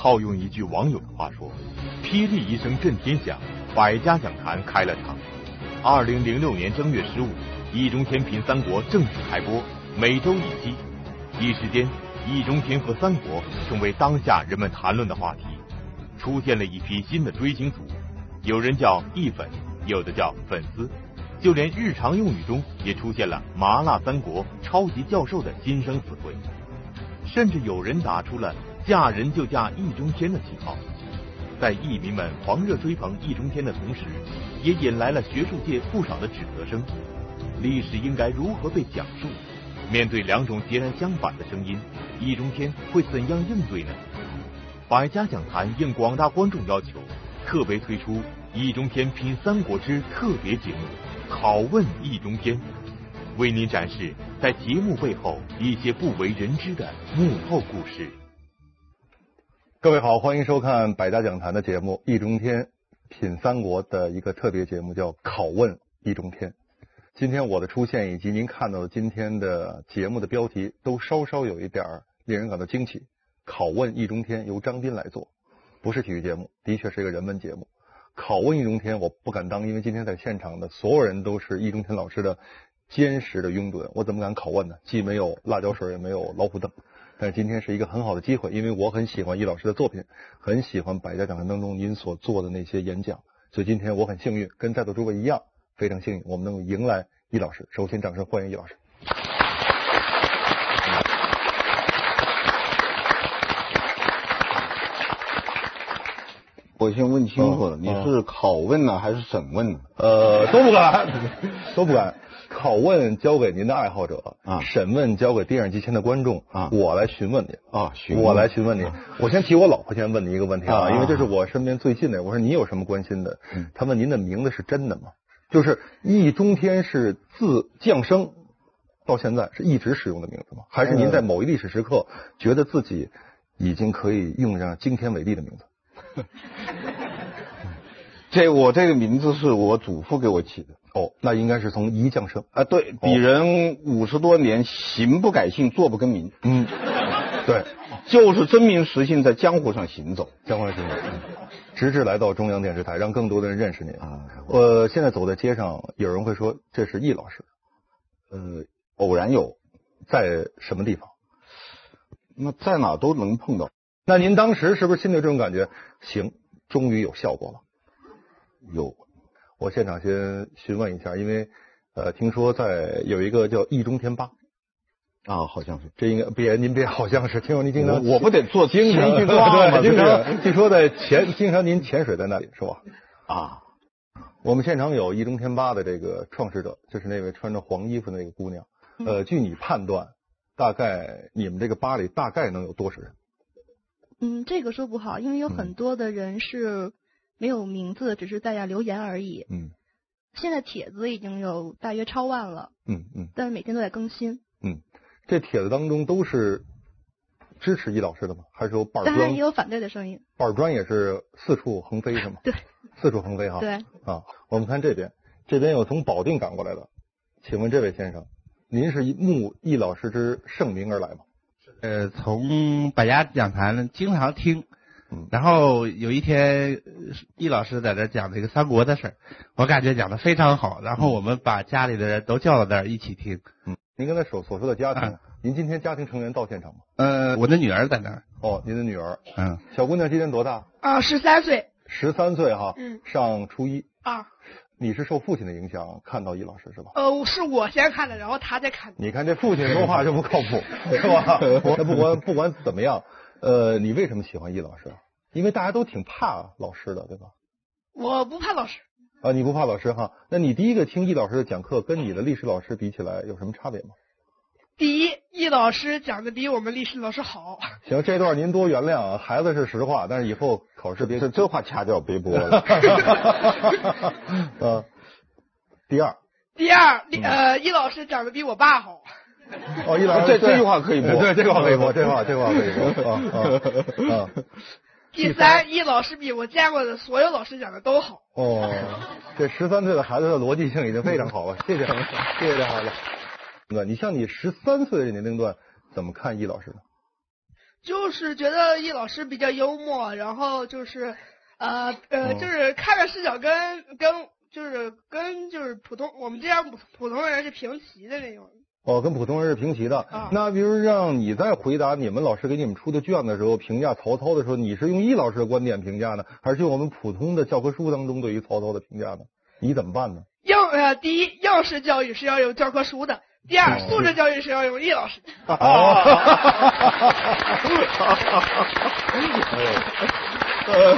套用一句网友的话说：“霹雳一声震天响，百家讲坛开了场。”二零零六年正月十五，易中天品三国正式开播，每周一期。一时间，易中天和三国成为当下人们谈论的话题，出现了一批新的追星族，有人叫易粉，有的叫粉丝，就连日常用语中也出现了“麻辣三国”“超级教授”的新生词汇，甚至有人打出了“嫁人就嫁易中天”的旗号。在艺迷们狂热追捧易中天的同时，也引来了学术界不少的指责声。历史应该如何被讲述？面对两种截然相反的声音，易中天会怎样应对呢？百家讲坛应广大观众要求，特别推出《易中天品三国之特别节目》——拷问易中天，为您展示在节目背后一些不为人知的幕后故事。各位好，欢迎收看百家讲坛的节目《易中天品三国》的一个特别节目，叫《拷问易中天》。今天我的出现以及您看到的今天的节目的标题，都稍稍有一点令人感到惊奇。拷问易中天由张斌来做，不是体育节目，的确是一个人文节目。拷问易中天，我不敢当，因为今天在现场的所有人都是易中天老师的坚实的拥趸，我怎么敢拷问呢？既没有辣椒水，也没有老虎凳。但是今天是一个很好的机会，因为我很喜欢易老师的作品，很喜欢百家讲坛当中您所做的那些演讲，所以今天我很幸运，跟在座诸位一样，非常幸运，我们能够迎来易老师。首先，掌声欢迎易老师。我先问清楚了，嗯、你是拷问呢，还是审问呢？呃，都不敢，都不敢。拷问交给您的爱好者啊，审问交给电视机前的观众啊，我来询问您啊，我来询问您。我先提我老婆先问您一个问题啊，因为这是我身边最近的。我说你有什么关心的？他问您的名字是真的吗？就是易中天是自降生到现在是一直使用的名字吗？还是您在某一历史时刻觉得自己已经可以用上惊天伟地的名字？这我这个名字是我祖父给我起的。哦，那应该是从一降生啊，对，鄙人五十多年行不改姓，坐不更名。嗯，对，就是真名实姓，在江湖上行走，江湖上行走，嗯，直至来到中央电视台，让更多的人认识您啊。呃，现在走在街上，有人会说这是易老师。呃，偶然有，在什么地方？那在哪都能碰到。那您当时是不是心里这种感觉？行，终于有效果了。有。我现场先询问一下，因为呃，听说在有一个叫易中天吧啊，好像是，这应该别您别好像是，听说您经常我，不得做经常去 抓吗？经常据说在潜，经常您潜水在那里是吧？啊，我们现场有易中天吧的这个创始者，就是那位穿着黄衣服的那个姑娘。呃，据你判断，大概你们这个吧里大概能有多少人？嗯，这个说不好，因为有很多的人是。没有名字，只是大家留言而已。嗯，现在帖子已经有大约超万了。嗯嗯，但是每天都在更新。嗯，这帖子当中都是支持易老师的吗？还是有板砖？当然也有反对的声音。板砖也是四处横飞是吗？对，四处横飞哈。对啊，我们看这边，这边有从保定赶过来的，请问这位先生，您是慕易老师之盛名而来吗？呃，从百家讲坛经常听。然后有一天，易老师在这讲这个三国的事儿，我感觉讲的非常好。然后我们把家里的人都叫到那儿一起听。嗯，您刚才所所说的家庭，啊、您今天家庭成员到现场吗？呃，我的女儿在那儿。哦，您的女儿。嗯，小姑娘今年多大？啊，十三岁。十三岁哈。嗯。上初一。啊。你是受父亲的影响看到易老师是吧？呃，是我先看的，然后他再看。你看这父亲说话就不靠谱，是吧？那不管不管怎么样，呃，你为什么喜欢易老师？因为大家都挺怕老师的，对吧？我不怕老师。啊，你不怕老师哈？那你第一个听易老师的讲课，跟你的历史老师比起来有什么差别吗？第一，易老师讲的比我们历史老师好。行，这段您多原谅啊，孩子是实话，但是以后考试别这这话掐掉别播了。啊，第二。第二，呃，易老师讲的比我爸好。哦，易老师，这这句话可以播，对，这句话可以播，这句话这句话可以播啊啊啊！第三，易老师比我见过的所有老师讲的都好。哦，这十三岁的孩子的逻辑性已经非常好了，谢谢，谢谢这孩子。那你像你十三岁的年龄段，怎么看易老师呢？就是觉得易老师比较幽默，然后就是，呃呃，就是看的视角跟跟就是跟就是普通我们这样普通人是平齐的那种。哦，跟普通人是平齐的。啊。那比如让你在回答你们老师给你们出的卷子的时候，评价曹操的时候，你是用易老师的观点评价呢，还是用我们普通的教科书当中对于曹操的评价呢？你怎么办呢？要呃，第一，应试教育是要用教科书的；第二，素质教育是要用易老师的。哦。哈哈呃，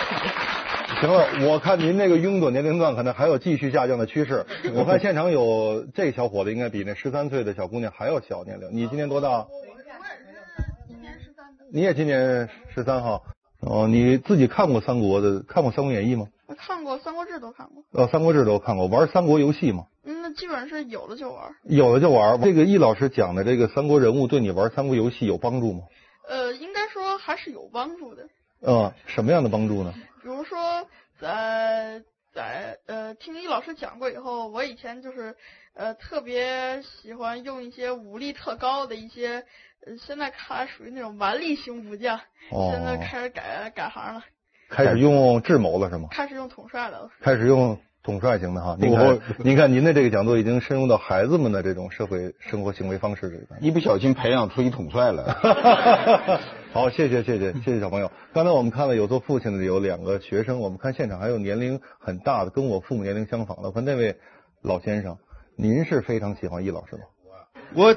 行了，我看您那个拥趸年龄段可能还有继续下降的趋势。我看现场有这个小伙子，应该比那十三岁的小姑娘还要小年龄。你今年多大？我也是今年十三。你也今年十三号。哦，你自己看过三国的？看过《三国演义》吗？我看过《三国志》，都看过。呃，《三国志》都看过。玩三国游戏吗？嗯，那基本上是有的就玩。有的就玩。这个易老师讲的这个三国人物，对你玩三国游戏有帮助吗？呃，应该说还是有帮助的。嗯，什么样的帮助呢？比如说，在在呃听易老师讲过以后，我以前就是呃特别喜欢用一些武力特高的一些，呃现在看来属于那种蛮力型武将，哦、现在开始改改行了。开始用智谋了是吗？开始用统帅了。开始用统帅型的哈，您看，您看您的这个讲座已经深入到孩子们的这种社会生活行为方式里边，一不小心培养出一统帅来。好，谢谢谢谢 谢谢小朋友。刚才我们看了有做父亲的有两个学生，我们看现场还有年龄很大的，跟我父母年龄相仿的。和那位老先生，您是非常喜欢易老师吗？我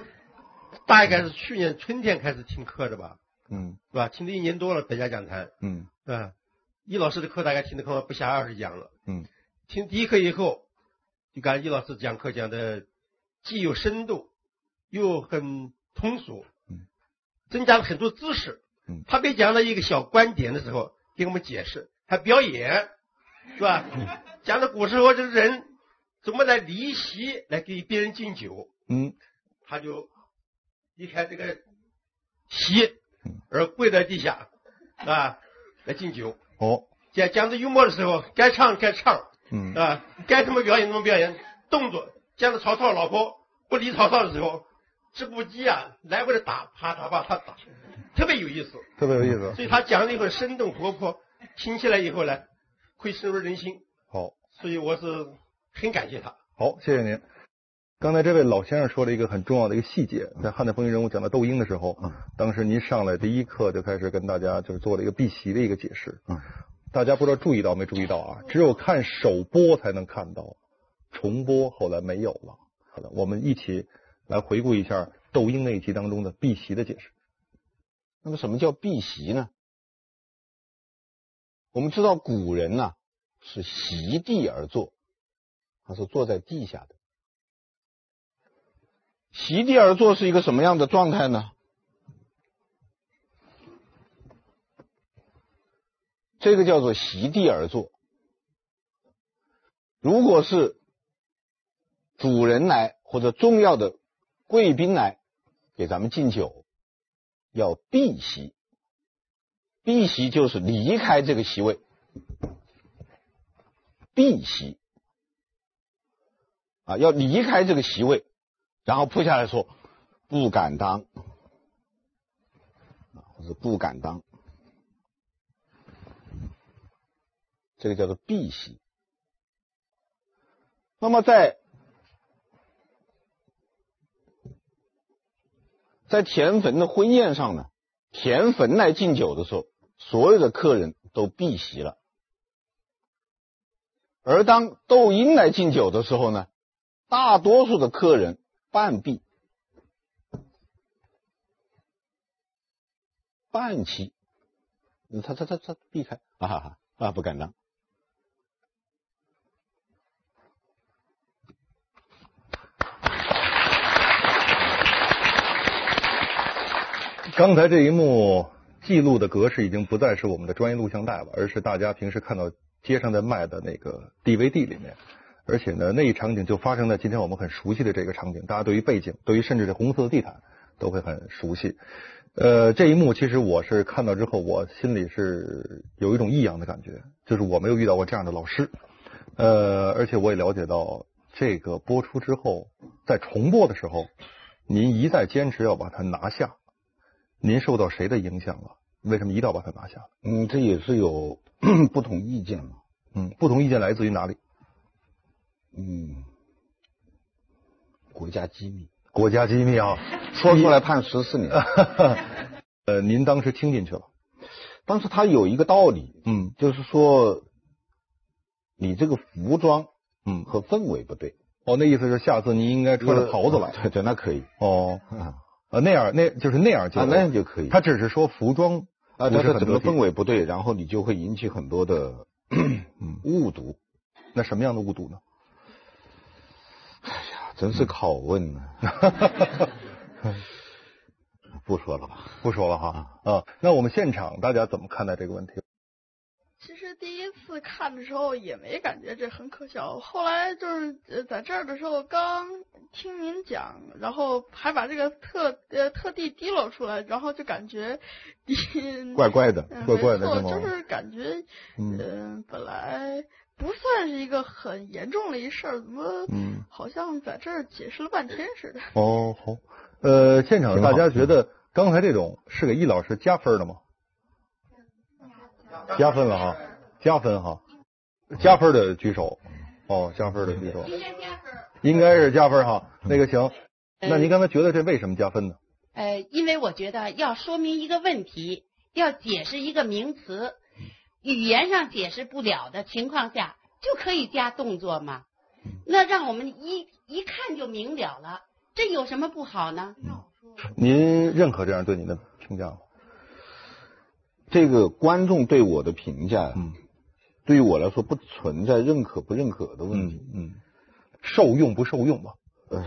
大概是去年春天开始听课的吧，嗯，是吧？听了一年多了，百家讲坛，嗯，啊。易老师的课大概听的课不下二十讲了。嗯，听第一课以后，就感觉易老师讲课讲的既有深度，又很通俗，嗯，增加了很多知识。嗯，他别讲了一个小观点的时候，给我们解释，还表演，是吧？嗯，讲的古时候这个人怎么来离席来给别人敬酒。嗯，他就离开这个席，而跪在地下，啊，来敬酒。哦，讲讲的幽默的时候，该唱该唱，嗯啊，该怎么表演怎么表演，动作讲到曹操老婆不理曹操的时候，织布机啊来回的打，啪啪啪啪打，特别有意思，特别有意思。所以他讲了以后生动活泼，听起来以后呢，会深入人心。好，所以我是很感谢他。好，谢谢您。刚才这位老先生说了一个很重要的一个细节，在汉代风云人物讲到窦婴的时候，嗯，当时您上来第一课就开始跟大家就是做了一个避席的一个解释，嗯，大家不知道注意到没注意到啊？只有看首播才能看到，重播后来没有了。好的，我们一起来回顾一下窦婴那一集当中的避席的解释。那么什么叫避席呢？我们知道古人呢、啊、是席地而坐，他是坐在地下的。席地而坐是一个什么样的状态呢？这个叫做席地而坐。如果是主人来或者重要的贵宾来给咱们敬酒，要避席。避席就是离开这个席位，避席啊，要离开这个席位。然后扑下来说：“不敢当，啊，或者不敢当，这个叫做避席。那么在在田汾的婚宴上呢，田汾来敬酒的时候，所有的客人都避席了；而当窦婴来敬酒的时候呢，大多数的客人。半避，半旗，他他他他避开，啊哈哈啊，不敢当。刚才这一幕记录的格式已经不再是我们的专业录像带了，而是大家平时看到街上在卖的那个 DVD 里面。而且呢，那一场景就发生在今天我们很熟悉的这个场景，大家对于背景，对于甚至这红色的地毯都会很熟悉。呃，这一幕其实我是看到之后，我心里是有一种异样的感觉，就是我没有遇到过这样的老师。呃，而且我也了解到，这个播出之后，在重播的时候，您一再坚持要把它拿下。您受到谁的影响了？为什么一定要把他拿下？嗯，这也是有 不同意见嘛。嗯，不同意见来自于哪里？嗯，国家机密。国家机密啊，说出来判十四年。呃，您当时听进去了？当时他有一个道理，嗯，就是说你这个服装，嗯，和氛围不对。哦，那意思是下次您应该穿着袍子来。对对，那可以。哦，啊，那样那就是那样就啊，那样就可以。他只是说服装啊，但是整个氛围不对，然后你就会引起很多的 误读。那什么样的误读呢？哎呀，真是拷问呢。不说了吧，不说了哈。啊，那我们现场大家怎么看待这个问题？其实第一次看的时候也没感觉这很可笑，后来就是呃在这儿的时候刚听您讲，然后还把这个特呃特地提溜出来，然后就感觉，怪怪的，怪怪的，就是感觉嗯、呃、本来不算是一个很严重的一事儿，怎么嗯好像在这儿解释了半天似的。哦，好。呃，现场大家觉得刚才这种是给易老师加分的吗？加分了哈，加分哈，加分的举手。哦，加分的举手。应该是加分哈。那个行，那您刚才觉得这为什么加分呢？呃，因为我觉得要说明一个问题，要解释一个名词，语言上解释不了的情况下，就可以加动作嘛。那让我们一一看就明了了。这有什么不好呢？您认可这样对您的评价吗？这个观众对我的评价，嗯，对于我来说不存在认可不认可的问题，嗯，嗯。受用不受用吧？呃，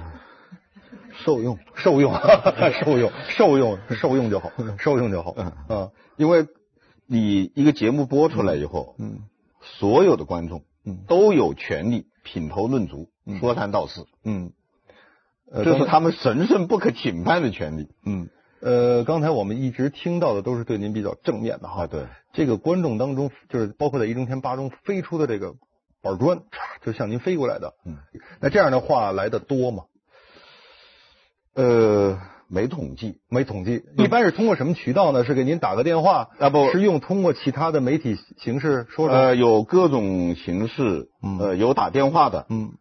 受用，受用，受用，受用，受用就好，受用就好，嗯。啊，因为你一个节目播出来以后，嗯，所有的观众，嗯，都有权利品头论足，嗯。说三道四，嗯。这是他们神圣不可侵犯的权利。嗯，呃，刚才我们一直听到的都是对您比较正面的哈。啊，对。这个观众当中，就是包括在《易中天》八中飞出的这个板砖，就向您飞过来的。嗯，那这样的话来的多吗？呃，没统计，没统计。一般是通过什么渠道呢？是给您打个电话啊？不是用通过其他的媒体形式说说？呃，有各种形式。嗯。呃，有打电话的。嗯。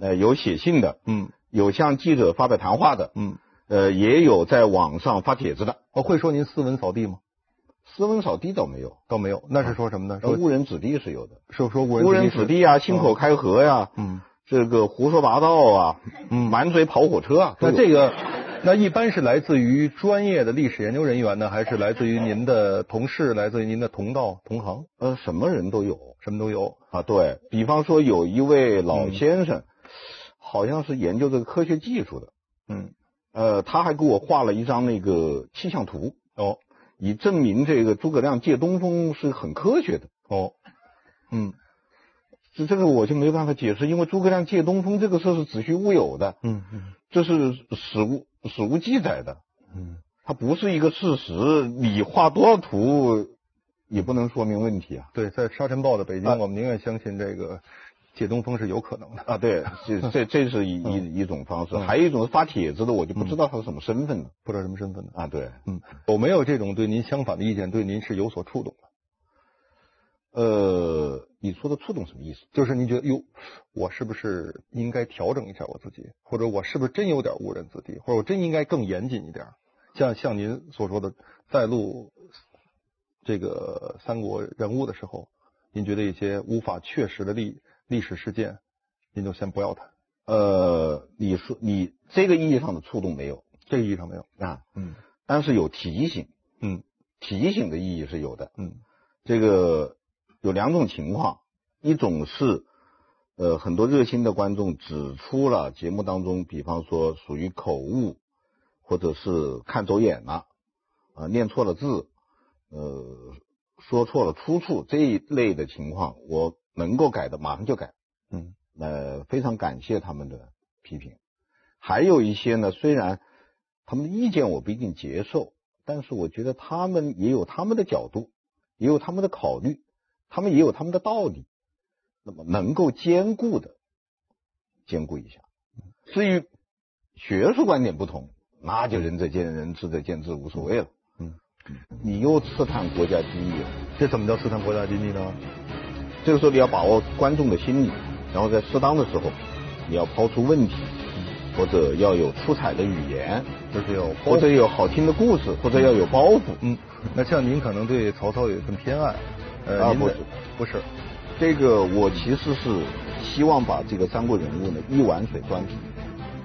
呃，有写信的。嗯。有向记者发表谈话的，嗯，呃，也有在网上发帖子的。我会说您斯文扫地吗？斯文扫地倒没有，倒没有。那是说什么呢？说误人子弟是有的。说说误人子弟啊，信口开河呀，嗯，这个胡说八道啊，嗯，满嘴跑火车啊。那这个，那一般是来自于专业的历史研究人员呢，还是来自于您的同事，来自于您的同道同行？呃，什么人都有，什么都有啊。对，比方说有一位老先生。好像是研究这个科学技术的，嗯，呃，他还给我画了一张那个气象图，哦，以证明这个诸葛亮借东风是很科学的，哦，嗯，这这个我就没办法解释，因为诸葛亮借东风这个事是子虚乌有的，嗯嗯，这是史无史无记载的，嗯，它不是一个事实，你画多少图也不能说明问题啊。对，在沙尘暴的北京，啊、我们宁愿相信这个。借东风是有可能的。啊，对，这这这是一一一种方式，还有一种是发帖子的，我就不知道他是什么身份的，不知道什么身份的啊，对，嗯，有没有这种对您相反的意见，对您是有所触动的？呃，你说的触动什么意思？就是您觉得哟，我是不是应该调整一下我自己，或者我是不是真有点误人子弟，或者我真应该更严谨一点？像像您所说的，在录这个三国人物的时候，您觉得一些无法确实的历历史事件，您就先不要谈。呃，你说你这个意义上的触动没有？这个意义上没有啊。嗯。但是有提醒。嗯。提醒的意义是有的。嗯。这个有两种情况，一种是呃很多热心的观众指出了节目当中，比方说属于口误，或者是看走眼了，啊、呃，念错了字，呃，说错了出处这一类的情况，我。能够改的马上就改，嗯，呃，非常感谢他们的批评。还有一些呢，虽然他们的意见我不一定接受，但是我觉得他们也有他们的角度，也有他们的考虑，他们也有他们的道理。那么能够兼顾的，兼顾一下。至于学术观点不同，那就仁者见仁，智者见智，无所谓了。嗯，你又刺探国家机密了。这怎么叫刺探国家机密呢？这个时候你要把握观众的心理，然后在适当的时候，你要抛出问题，或者要有出彩的语言，就是有或者有好听的故事，或者要有包袱。嗯，那像您可能对曹操有一份偏爱，呃，啊不是不是，这个我其实是希望把这个三国人物呢一碗水端平。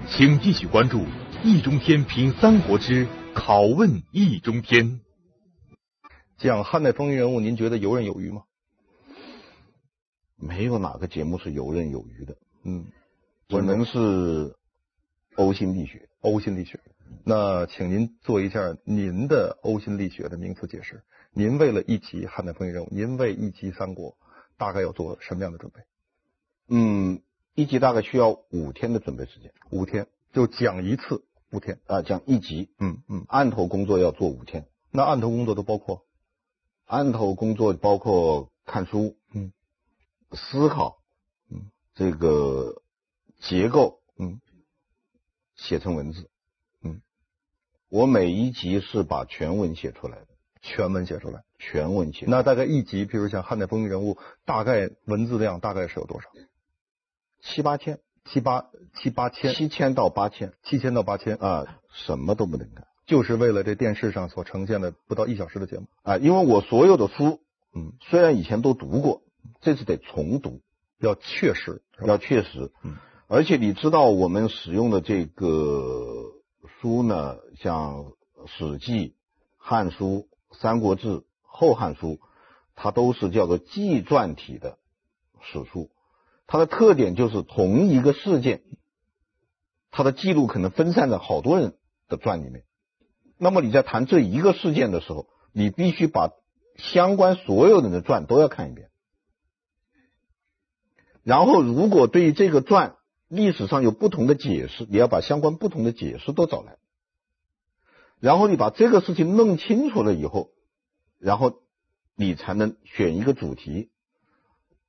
请继续关注《易中天评三国之拷问易中天》。讲汉代风云人物，您觉得游刃有余吗？没有哪个节目是游刃有余的，嗯，只能是呕心沥血，呕心沥血。那请您做一下您的呕心沥血的名词解释。您为了一集汉代风云人物，您为一集三国，大概要做什么样的准备？嗯，一集大概需要五天的准备时间，五天就讲一次，五天啊，讲一集，嗯嗯，案头工作要做五天。那案头工作都包括？案头工作包括看书，嗯。思考，嗯，这个结构，嗯，写成文字，嗯，我每一集是把全文写出来的，全文写出来，全文写。那大概一集，比如像汉代风云人物，大概文字量大概是有多少？七八千，七八七八千，七千到八千，七千到八千啊，什么都不能干，就是为了这电视上所呈现的不到一小时的节目啊，因为我所有的书，嗯，虽然以前都读过。这次得重读，要确实，要确实。嗯，而且你知道，我们使用的这个书呢，像《史记》《汉书》《三国志》《后汉书》，它都是叫做纪传体的史书。它的特点就是同一个事件，它的记录可能分散在好多人的传里面。那么你在谈这一个事件的时候，你必须把相关所有人的传都要看一遍。然后，如果对于这个传历史上有不同的解释，你要把相关不同的解释都找来。然后你把这个事情弄清楚了以后，然后你才能选一个主题，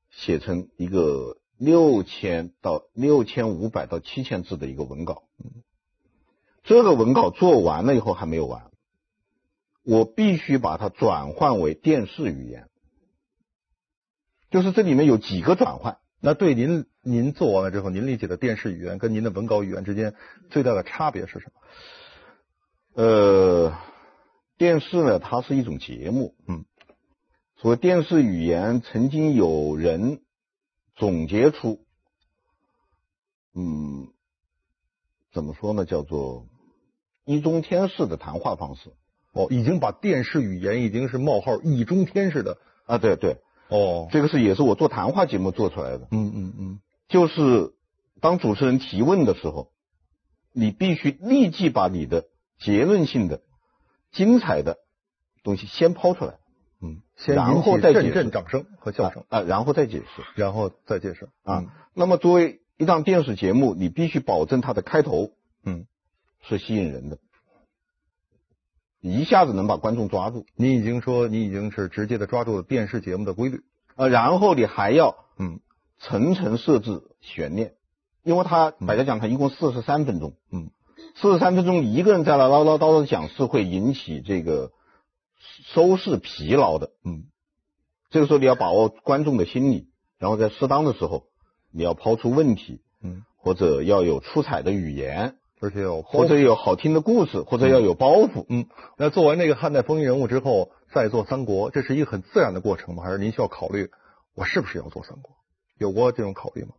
写成一个六千到六千五百到七千字的一个文稿。这个文稿做完了以后还没有完，我必须把它转换为电视语言，就是这里面有几个转换。那对您，您做完了之后，您理解的电视语言跟您的文稿语言之间最大的差别是什么？呃，电视呢，它是一种节目，嗯，所谓电视语言，曾经有人总结出，嗯，怎么说呢？叫做易中天式的谈话方式。哦，已经把电视语言已经是冒号易中天式的啊，对对。哦，这个是也是我做谈话节目做出来的。嗯嗯嗯，就是当主持人提问的时候，你必须立即把你的结论性的、精彩的东西先抛出来。嗯，先然后再阵阵掌声和笑声。啊，啊，然后再解释，然后再解释。啊。嗯、那么作为一档电视节目，你必须保证它的开头，嗯，是吸引人的。一下子能把观众抓住。你已经说你已经是直接的抓住了电视节目的规律，呃，然后你还要嗯层层设置悬念，因为他百家讲坛一共四十三分钟，嗯，四十三分钟一个人在那唠唠叨叨讲是会引起这个收视疲劳的，嗯，这个时候你要把握观众的心理，然后在适当的时候你要抛出问题，嗯，或者要有出彩的语言。而且有或者有好听的故事，或者要有包袱。嗯，那做完那个汉代风云人物之后，再做三国，这是一个很自然的过程吗？还是您需要考虑我是不是要做三国？有过这种考虑吗？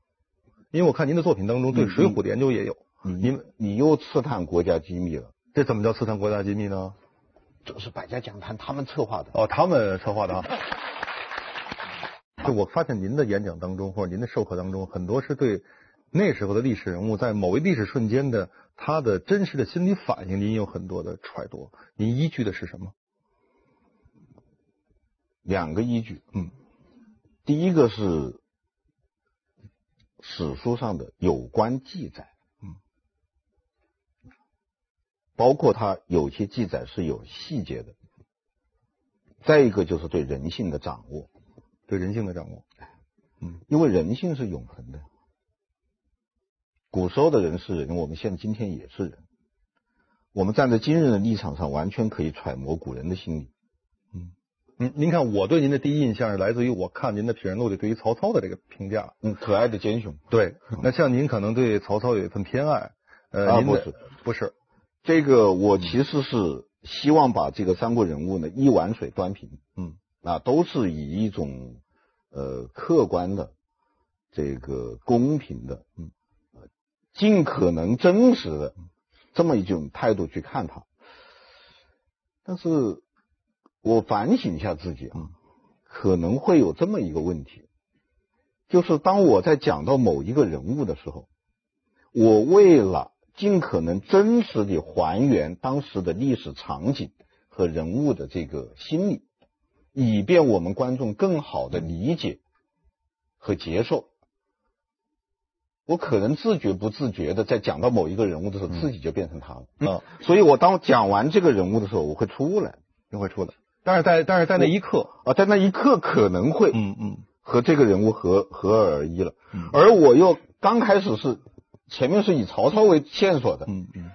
因为我看您的作品当中对水浒的研究也有。嗯，您你又刺探国家机密了？这怎么叫刺探国家机密呢？这是百家讲坛他们策划的。哦，他们策划的啊。就我发现您的演讲当中或者您的授课当中，很多是对那时候的历史人物在某一历史瞬间的。他的真实的心理反应，您有很多的揣度，您依据的是什么？两个依据，嗯，第一个是史书上的有关记载，嗯，包括他有些记载是有细节的。再一个就是对人性的掌握，对人性的掌握，嗯，因为人性是永恒的。古时候的人是人，我们现在今天也是人。我们站在今日的立场上，完全可以揣摩古人的心理。嗯，您您看我对您的第一印象是来自于我看您的《品人录》里对于曹操的这个评价。嗯，可爱的奸雄。对，那像您可能对曹操有一份偏爱。呃，啊，不是，不是，这个我其实是希望把这个三国人物呢一碗水端平。嗯，啊，都是以一种呃客观的、这个公平的、嗯，尽可能真实的这么一种态度去看他。但是。我反省一下自己啊，可能会有这么一个问题，就是当我在讲到某一个人物的时候，我为了尽可能真实地还原当时的历史场景和人物的这个心理，以便我们观众更好地理解和接受，我可能自觉不自觉的在讲到某一个人物的时候，自己就变成他了啊。所以我当讲完这个人物的时候，我会出来，就会出来。但是在但是在那一刻啊，在那一刻可能会嗯嗯。和这个人物合合二而一了，嗯，而我又刚开始是前面是以曹操为线索的，嗯嗯，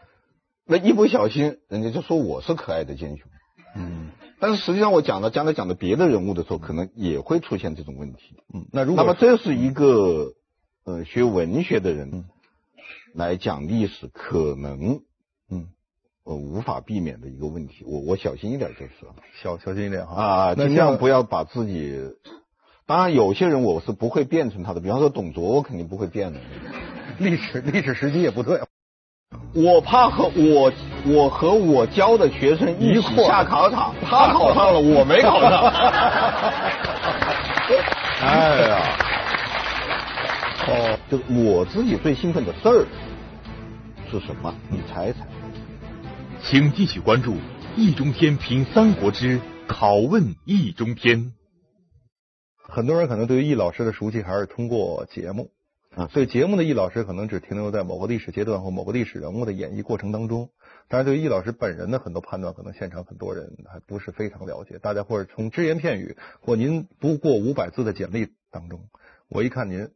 那一不小心人家就说我是可爱的奸雄，嗯，但是实际上我讲到将来讲的别的人物的时候，可能也会出现这种问题，嗯，那如果那么这是一个呃学文学的人来讲历史可能嗯。呃，无法避免的一个问题，我我小心一点就是，小小心一点哈啊，尽量不要把自己。当然，有些人我是不会变成他的，比方说董卓，我肯定不会变的。历史历史时机也不对，我怕和我我和我教的学生一起下考场，他考上了，我没考上。哎呀，哦，就我自己最兴奋的事儿是什么？你猜猜。请继续关注《易中天评三国之拷问易中天》。很多人可能对于易老师的熟悉还是通过节目啊，所以节目的易老师可能只停留在某个历史阶段或某个历史人物的演绎过程当中。但是对于易老师本人的很多判断，可能现场很多人还不是非常了解。大家或者从只言片语或您不过五百字的简历当中，我一看您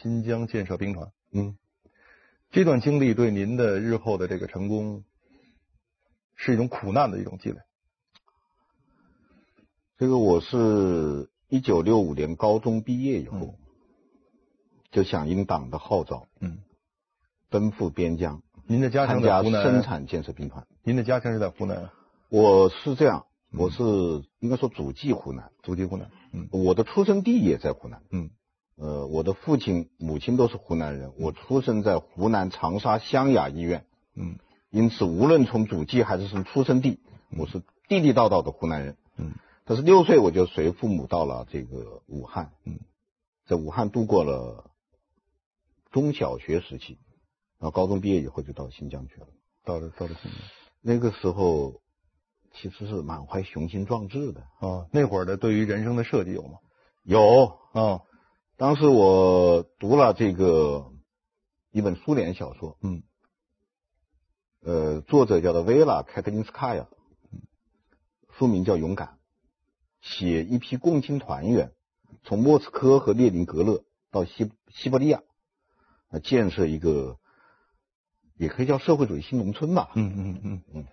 新疆建设兵团，嗯，这段经历对您的日后的这个成功。是一种苦难的一种积累。这个我是一九六五年高中毕业以后，嗯、就响应党的号召，嗯，奔赴边疆。您的家乡在湖南？生产建设兵团。您的家乡是在湖南？我是这样，我是应该说祖籍湖南，祖籍湖南。嗯，我的出生地也在湖南。嗯，呃，我的父亲、母亲都是湖南人。我出生在湖南长沙湘雅医院。嗯。因此，无论从祖籍还是从出生地，我是地地道道的湖南人。嗯，但是六岁我就随父母到了这个武汉。嗯，在武汉度过了中小学时期，然后高中毕业以后就到新疆去了。到了到了新疆，那个时候其实是满怀雄心壮志的啊。那会儿的对于人生的设计有吗？有啊、哦。当时我读了这个一本苏联小说。嗯。呃，作者叫做维拉·凯特林斯卡娅，书名叫《勇敢》，写一批共青团员从莫斯科和列宁格勒到西西伯利亚，建设一个也可以叫社会主义新农村吧。嗯嗯嗯嗯。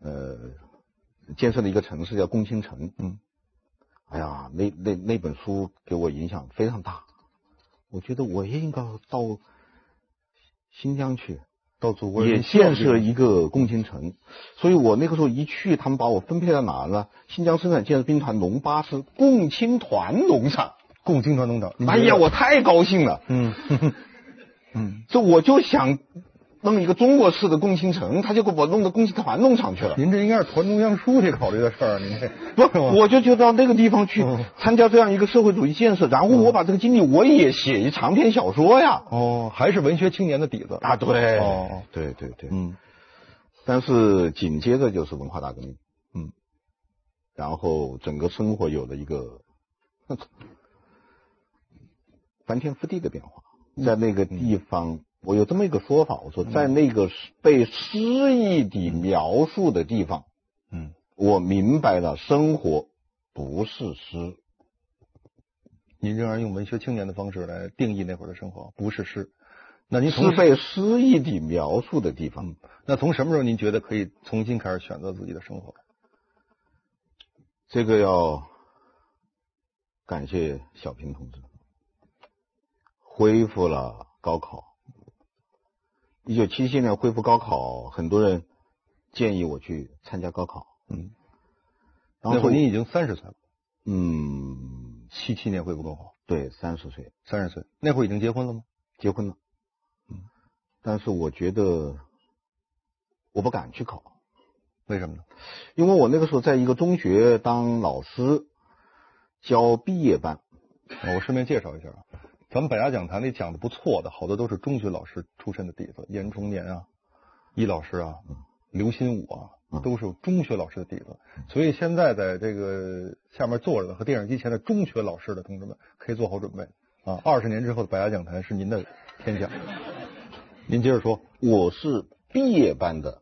呃，建设了一个城市叫共青城。嗯。哎呀，那那那本书给我影响非常大，我觉得我也应该到新疆去。到祖国也建设一个共青城，所以我那个时候一去，他们把我分配到哪儿呢？新疆生产建设兵团农八师共青团农场，共青团农场。哎呀，我太高兴了。嗯 嗯，这我就想弄一个中国式的共青城，他就给我弄到共青团农场去了。您这应该是团中央书记考虑的事儿，您这不，我就就到那个地方去参加这样一个社会主义建设，然后我把这个经历我也写一长篇小说呀。哦，还是文学青年的底子啊？对，哦，对对对，嗯。但是紧接着就是文化大革命，嗯，然后整个生活有了一个 翻天覆地的变化，在那个地方。嗯我有这么一个说法，我说在那个被诗意地描述的地方，嗯，我明白了生活不是诗。您仍然用文学青年的方式来定义那会儿的生活，不是诗。那您是被诗意地描述的地方。嗯，那从什么时候您觉得可以重新开始选择自己的生活？这个要感谢小平同志，恢复了高考。一九七七年恢复高考，很多人建议我去参加高考。嗯，那会儿您已经三十岁了。嗯，七七年恢复高考，对，三十岁，三十岁。那会儿已经结婚了吗？结婚了。嗯，但是我觉得我不敢去考，为什么呢？因为我那个时候在一个中学当老师，教毕业班。我顺便介绍一下啊，咱们百家讲坛里讲的不错的，好多都是中学老师出身的弟子，严崇年啊，易老师啊，刘心武啊。都是中学老师的底子，所以现在在这个下面坐着的和电视机前的中学老师的同志们，可以做好准备啊！二十年之后的百家讲坛是您的天下。您接着说，我是毕业班的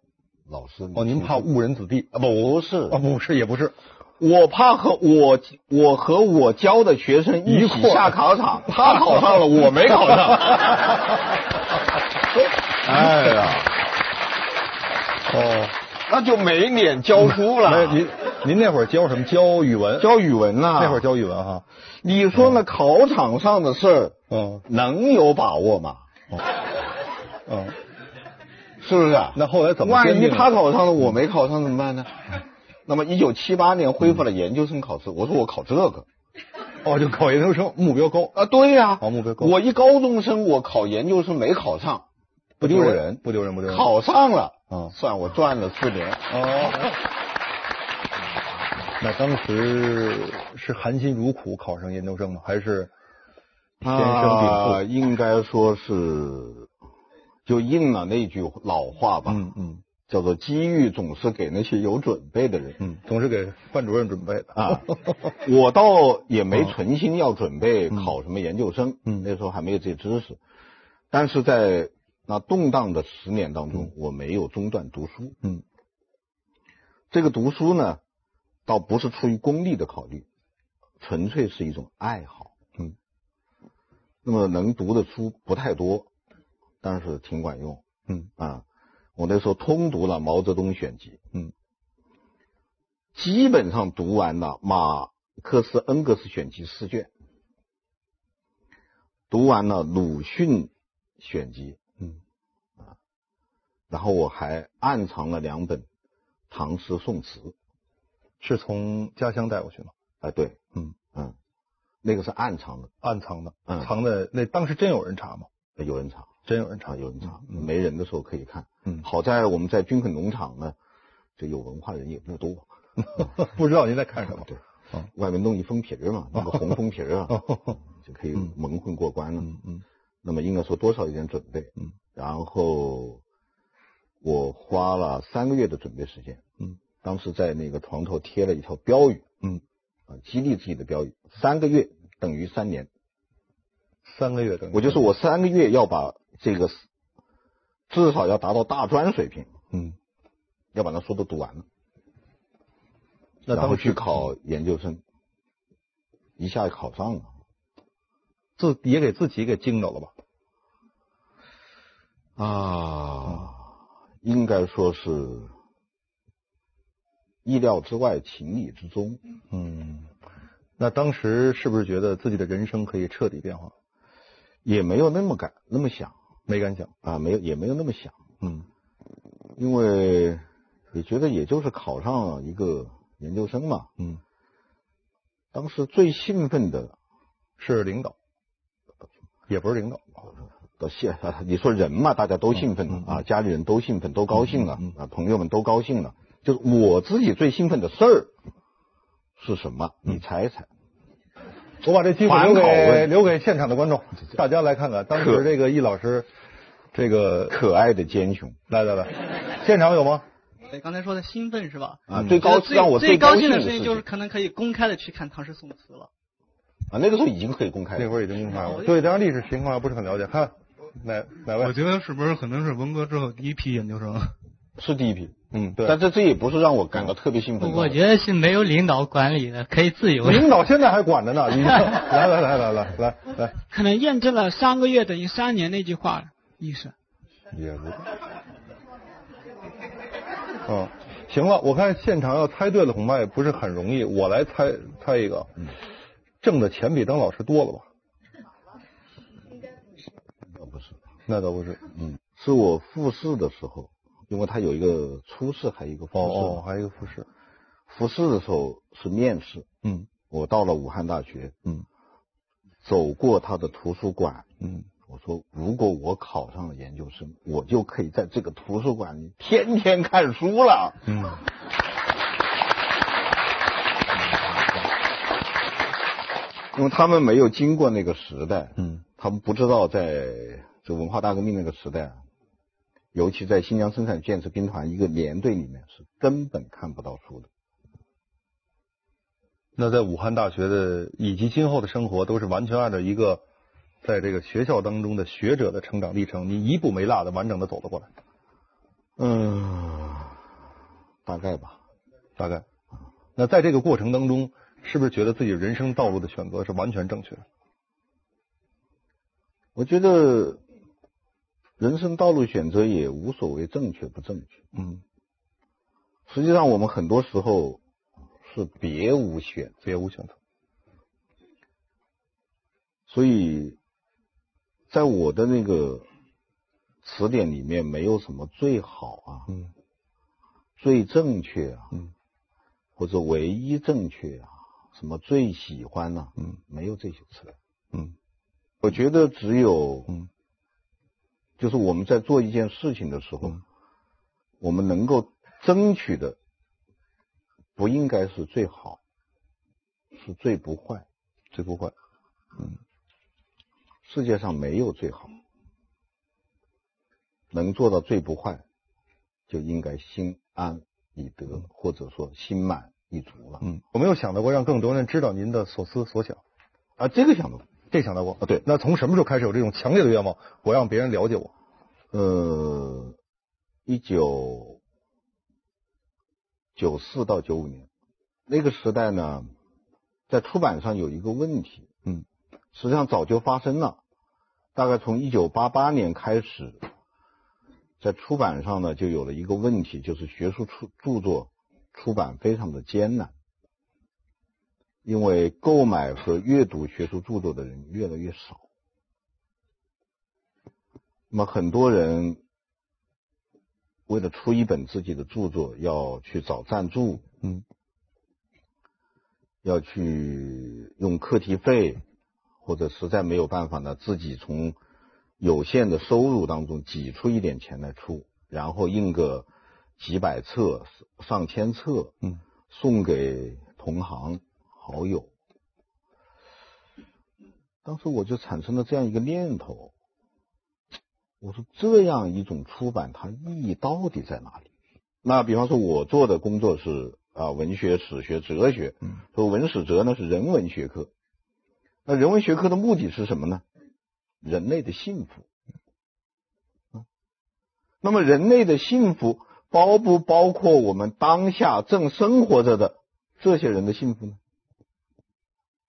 老师哦，您怕误人子弟啊？不是啊，不是也不是，我怕和我我和我教的学生一起下考场，他考上了，我没考上。哎呀，哦。那就没脸教书了。您您那会儿教什么？教语文？教语文呐、啊。那会儿教语文哈。你说那考场上的事儿，嗯，能有把握吗？嗯，嗯，是不是？那后来怎么？万一他考上了，我没考上怎么办呢？那么一九七八年恢复了研究生考试，我说我考这个，哦，就考研究生，目标高啊？对呀、啊，好目标高。我一高中生，我考研究生没考上。不丢人，不丢人，不丢人。考上了，嗯，算我赚了四年。哦，那当时是含辛茹苦考上研究生吗？还是天生禀赋？应该说是，就应了那句老话吧。嗯嗯，叫做机遇总是给那些有准备的人。嗯，总是给范主任准备的啊。我倒也没存心要准备考什么研究生，嗯，那时候还没有这些知识，但是在。那动荡的十年当中，我没有中断读书。嗯，这个读书呢，倒不是出于功利的考虑，纯粹是一种爱好。嗯，那么能读的书不太多，但是挺管用。嗯啊，我那时候通读了毛泽东选集。嗯，基本上读完了马克思恩格斯选集四卷，读完了鲁迅选集。嗯，啊然后我还暗藏了两本唐诗宋词，是从家乡带过去吗？啊，对，嗯嗯，那个是暗藏的，暗藏的，嗯，藏的那当时真有人查吗？有人查，真有人唱，有人查，嗯，没人的时候可以看。嗯，好在我们在军垦农场呢，这有文化人也不多，不知道您在看什么。对，外面弄一封皮儿嘛，弄个红封皮儿啊，就可以蒙混过关了。嗯嗯，那么应该说多少有点准备。嗯，然后。我花了三个月的准备时间，嗯，当时在那个床头贴了一条标语，嗯，啊，激励自己的标语，三个月等于三年，三个月等于，我就说我三个月要把这个至少要达到大专水平，嗯，要把那书都读完了，那然后去考研究生，一下考上了，自也给自己给惊着了吧？啊。嗯应该说是意料之外，情理之中。嗯，那当时是不是觉得自己的人生可以彻底变化？也没有那么敢那么想，没敢想啊，没有也没有那么想。嗯，因为也觉得也就是考上一个研究生嘛。嗯，当时最兴奋的是领导，也不是领导。到现，你说人嘛，大家都兴奋、嗯嗯、啊，家里人都兴奋，都高兴了、啊，朋友们都高兴了。就是我自己最兴奋的事儿是什么？嗯、你猜一猜。我把这机会留给留给现场的观众，大家来看看当时这个易老师这个可爱的奸雄。来来来，现场有吗？对，刚才说的兴奋是吧？啊，最高最让我最高兴的事情就是可能可以公开的去看唐诗宋词了。啊，那个时候已经可以公开了，那会儿已经公开了。对，当然历史情况还不是很了解，看。哪哪位？我觉得是不是可能是文革之后第一批研究生？是第一批，嗯，对。但这这也不是让我感到特别兴奋。我觉得是没有领导管理的，可以自由。领导现在还管着呢，来来来来来来来。可能验证了三个月等于三年那句话，意思。也不。嗯，行了，我看现场要猜对了，恐怕也不是很容易。我来猜猜一个，挣的钱比当老师多了吧？那不是，那倒不是。嗯，是我复试的时候，因为他有一个初试，还有一个复试。哦，还有一个复试。复试的时候是面试。嗯。我到了武汉大学。嗯。走过他的图书馆。嗯。我说，如果我考上了研究生，我就可以在这个图书馆里天天看书了。嗯。因为他们没有经过那个时代，嗯，他们不知道在这文化大革命那个时代，尤其在新疆生产建设兵团一个连队里面是根本看不到书的。那在武汉大学的以及今后的生活，都是完全按照一个。在这个学校当中的学者的成长历程，你一步没落的完整的走了过来。嗯，大概吧，大概。那在这个过程当中，是不是觉得自己人生道路的选择是完全正确的？我觉得人生道路选择也无所谓正确不正确。嗯，实际上我们很多时候是别无选，别无选择。所以。在我的那个词典里面，没有什么最好啊，嗯，最正确啊，嗯，或者唯一正确啊，什么最喜欢呢？嗯，没有这些词，嗯，我觉得只有，嗯，就是我们在做一件事情的时候，嗯，我们能够争取的，不应该是最好，是最不坏，最不坏，嗯。世界上没有最好，能做到最不坏，就应该心安理得，嗯、或者说心满意足了。嗯，我没有想到过让更多人知道您的所思所想。啊，这个想到过，这想到过啊。对，那从什么时候开始有这种强烈的愿望，我让别人了解我？呃，一九九四到九五年那个时代呢，在出版上有一个问题，嗯，实际上早就发生了。大概从一九八八年开始，在出版上呢，就有了一个问题，就是学术出著作出版非常的艰难，因为购买和阅读学术著作的人越来越少。那么很多人为了出一本自己的著作，要去找赞助，嗯，要去用课题费。或者实在没有办法呢，自己从有限的收入当中挤出一点钱来出，然后印个几百册、上千册，嗯，送给同行好友。当时我就产生了这样一个念头，我说这样一种出版它意义到底在哪里？那比方说，我做的工作是啊文学、史学、哲学，嗯，说文史哲呢是人文学科。那人文学科的目的是什么呢？人类的幸福。那么人类的幸福包不包括我们当下正生活着的这些人的幸福呢？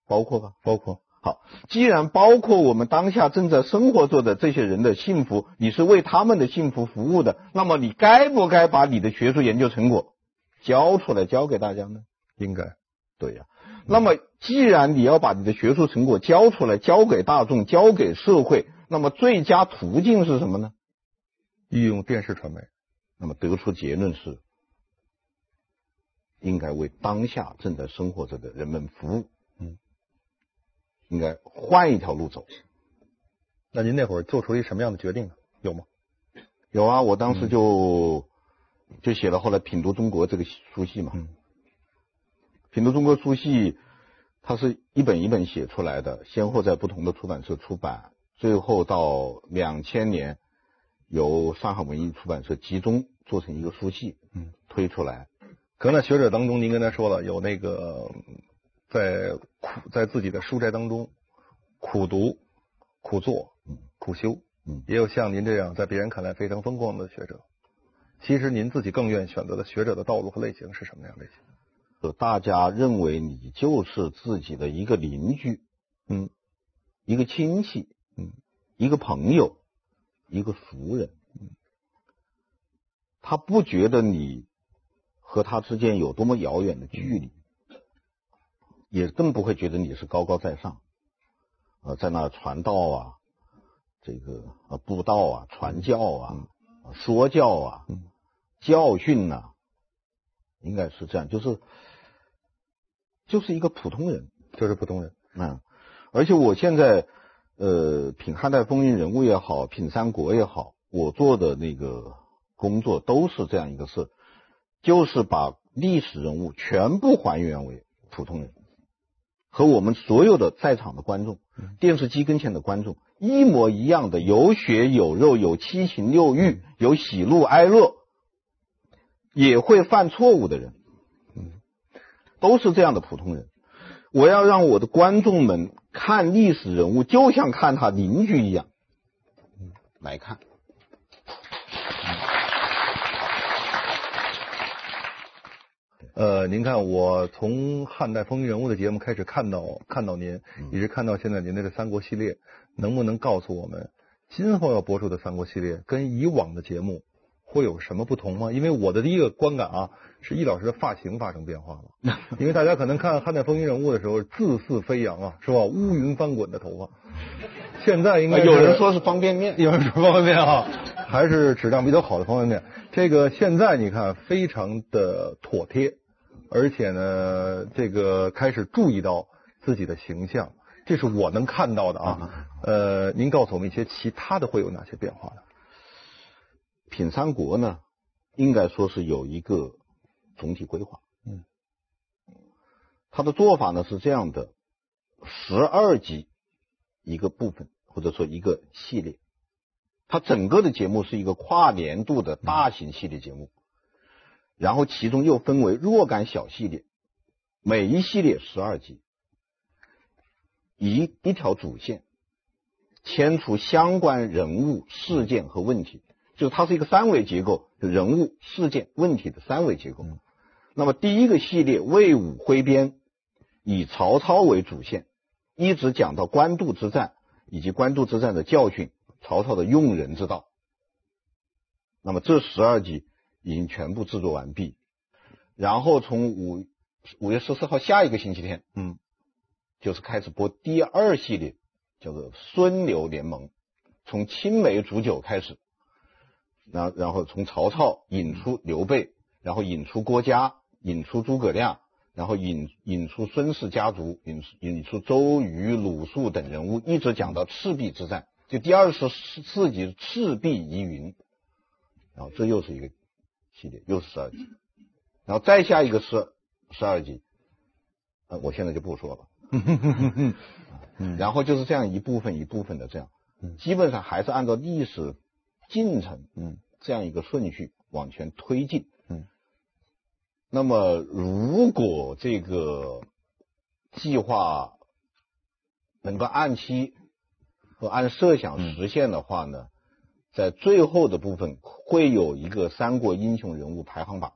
包括吧，包括。好，既然包括我们当下正在生活着的这些人的幸福，你是为他们的幸福服务的，那么你该不该把你的学术研究成果交出来交给大家呢？应该。对呀。那么，既然你要把你的学术成果交出来，交给大众，交给社会，那么最佳途径是什么呢？利用电视传媒。那么得出结论是，应该为当下正在生活着的人们服务。嗯，应该换一条路走。那您那会儿做出了一什么样的决定呢？有吗？有啊，我当时就、嗯、就写了后来《品读中国》这个书系嘛。嗯。品读中国书系，它是一本一本写出来的，先后在不同的出版社出版，最后到两千年，由上海文艺出版社集中做成一个书系，嗯，推出来。可能在学者当中，您刚才说了，有那个在苦在自己的书斋当中苦读、苦做、苦修，嗯，也有像您这样在别人看来非常风光的学者。其实您自己更愿意选择的学者的道路和类型是什么样类型？大家认为你就是自己的一个邻居，嗯，一个亲戚，嗯，一个朋友，一个熟人，嗯。他不觉得你和他之间有多么遥远的距离，也更不会觉得你是高高在上，呃，在那传道啊，这个呃布道啊，传教啊，说教啊，教训呐，应该是这样，就是就是一个普通人，就是普通人，嗯，而且我现在。呃，品汉代风云人物也好，品三国也好，我做的那个工作都是这样一个事，就是把历史人物全部还原为普通人，和我们所有的在场的观众、电视机跟前的观众一模一样的，有血有肉，有七情六欲，有喜怒哀乐，也会犯错误的人，嗯，都是这样的普通人。我要让我的观众们看历史人物，就像看他邻居一样，嗯，来看。呃，您看，我从汉代风云人物的节目开始看到看到您，一直看到现在您的这三国系列，能不能告诉我们，今后要播出的三国系列跟以往的节目会有什么不同吗？因为我的第一个观感啊。是易老师的发型发生变化了，因为大家可能看《汉代风云人物》的时候，自似飞扬啊，是吧？乌云翻滚的头发，现在应该有人说是方便面，有人说方便面啊，还是质量比较好的方便面。这个现在你看非常的妥帖，而且呢，这个开始注意到自己的形象，这是我能看到的啊。呃，您告诉我们一些其他的会有哪些变化呢？品三国呢，应该说是有一个。总体规划，嗯，他的做法呢是这样的：十二集一个部分，或者说一个系列，它整个的节目是一个跨年度的大型系列节目，然后其中又分为若干小系列，每一系列十二集，以一条主线，牵出相关人物、事件和问题，就是它是一个三维结构，人物、事件、问题的三维结构。那么第一个系列魏武挥鞭，以曹操为主线，一直讲到官渡之战以及官渡之战的教训，曹操的用人之道。那么这十二集已经全部制作完毕，然后从五五月十四号下一个星期天，嗯，就是开始播第二系列，叫做孙刘联盟，从青梅煮酒开始，然然后从曹操引出刘备，然后引出郭嘉。引出诸葛亮，然后引引出孙氏家族，引引出周瑜、鲁肃等人物，一直讲到赤壁之战，就第二十四集赤壁疑云，然后这又是一个系列，又是十二集，然后再下一个是十二集，呃，我现在就不说了，然后就是这样一部分一部分的这样，基本上还是按照历史进程，嗯，这样一个顺序往前推进。嗯。那么，如果这个计划能够按期和按设想实现的话呢，在最后的部分会有一个三国英雄人物排行榜。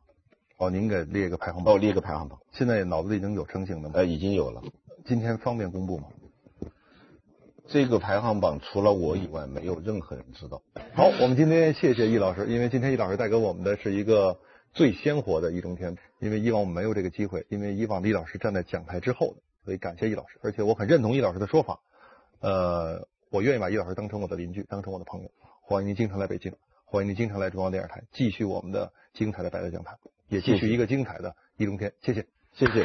哦，您给列个排行榜。哦，列个排行榜。现在脑子里已经有成型的吗？呃，已经有了。今天方便公布吗？这个排行榜除了我以外，没有任何人知道。好，我们今天谢谢易老师，因为今天易老师带给我们的是一个。最鲜活的易中天，因为以往我们没有这个机会，因为以往易老师站在讲台之后的，所以感谢易老师，而且我很认同易老师的说法，呃，我愿意把易老师当成我的邻居，当成我的朋友。欢迎您经常来北京，欢迎您经常来中央电视台，继续我们的精彩的百家讲坛，也继续一个精彩的易中天，谢谢，谢谢。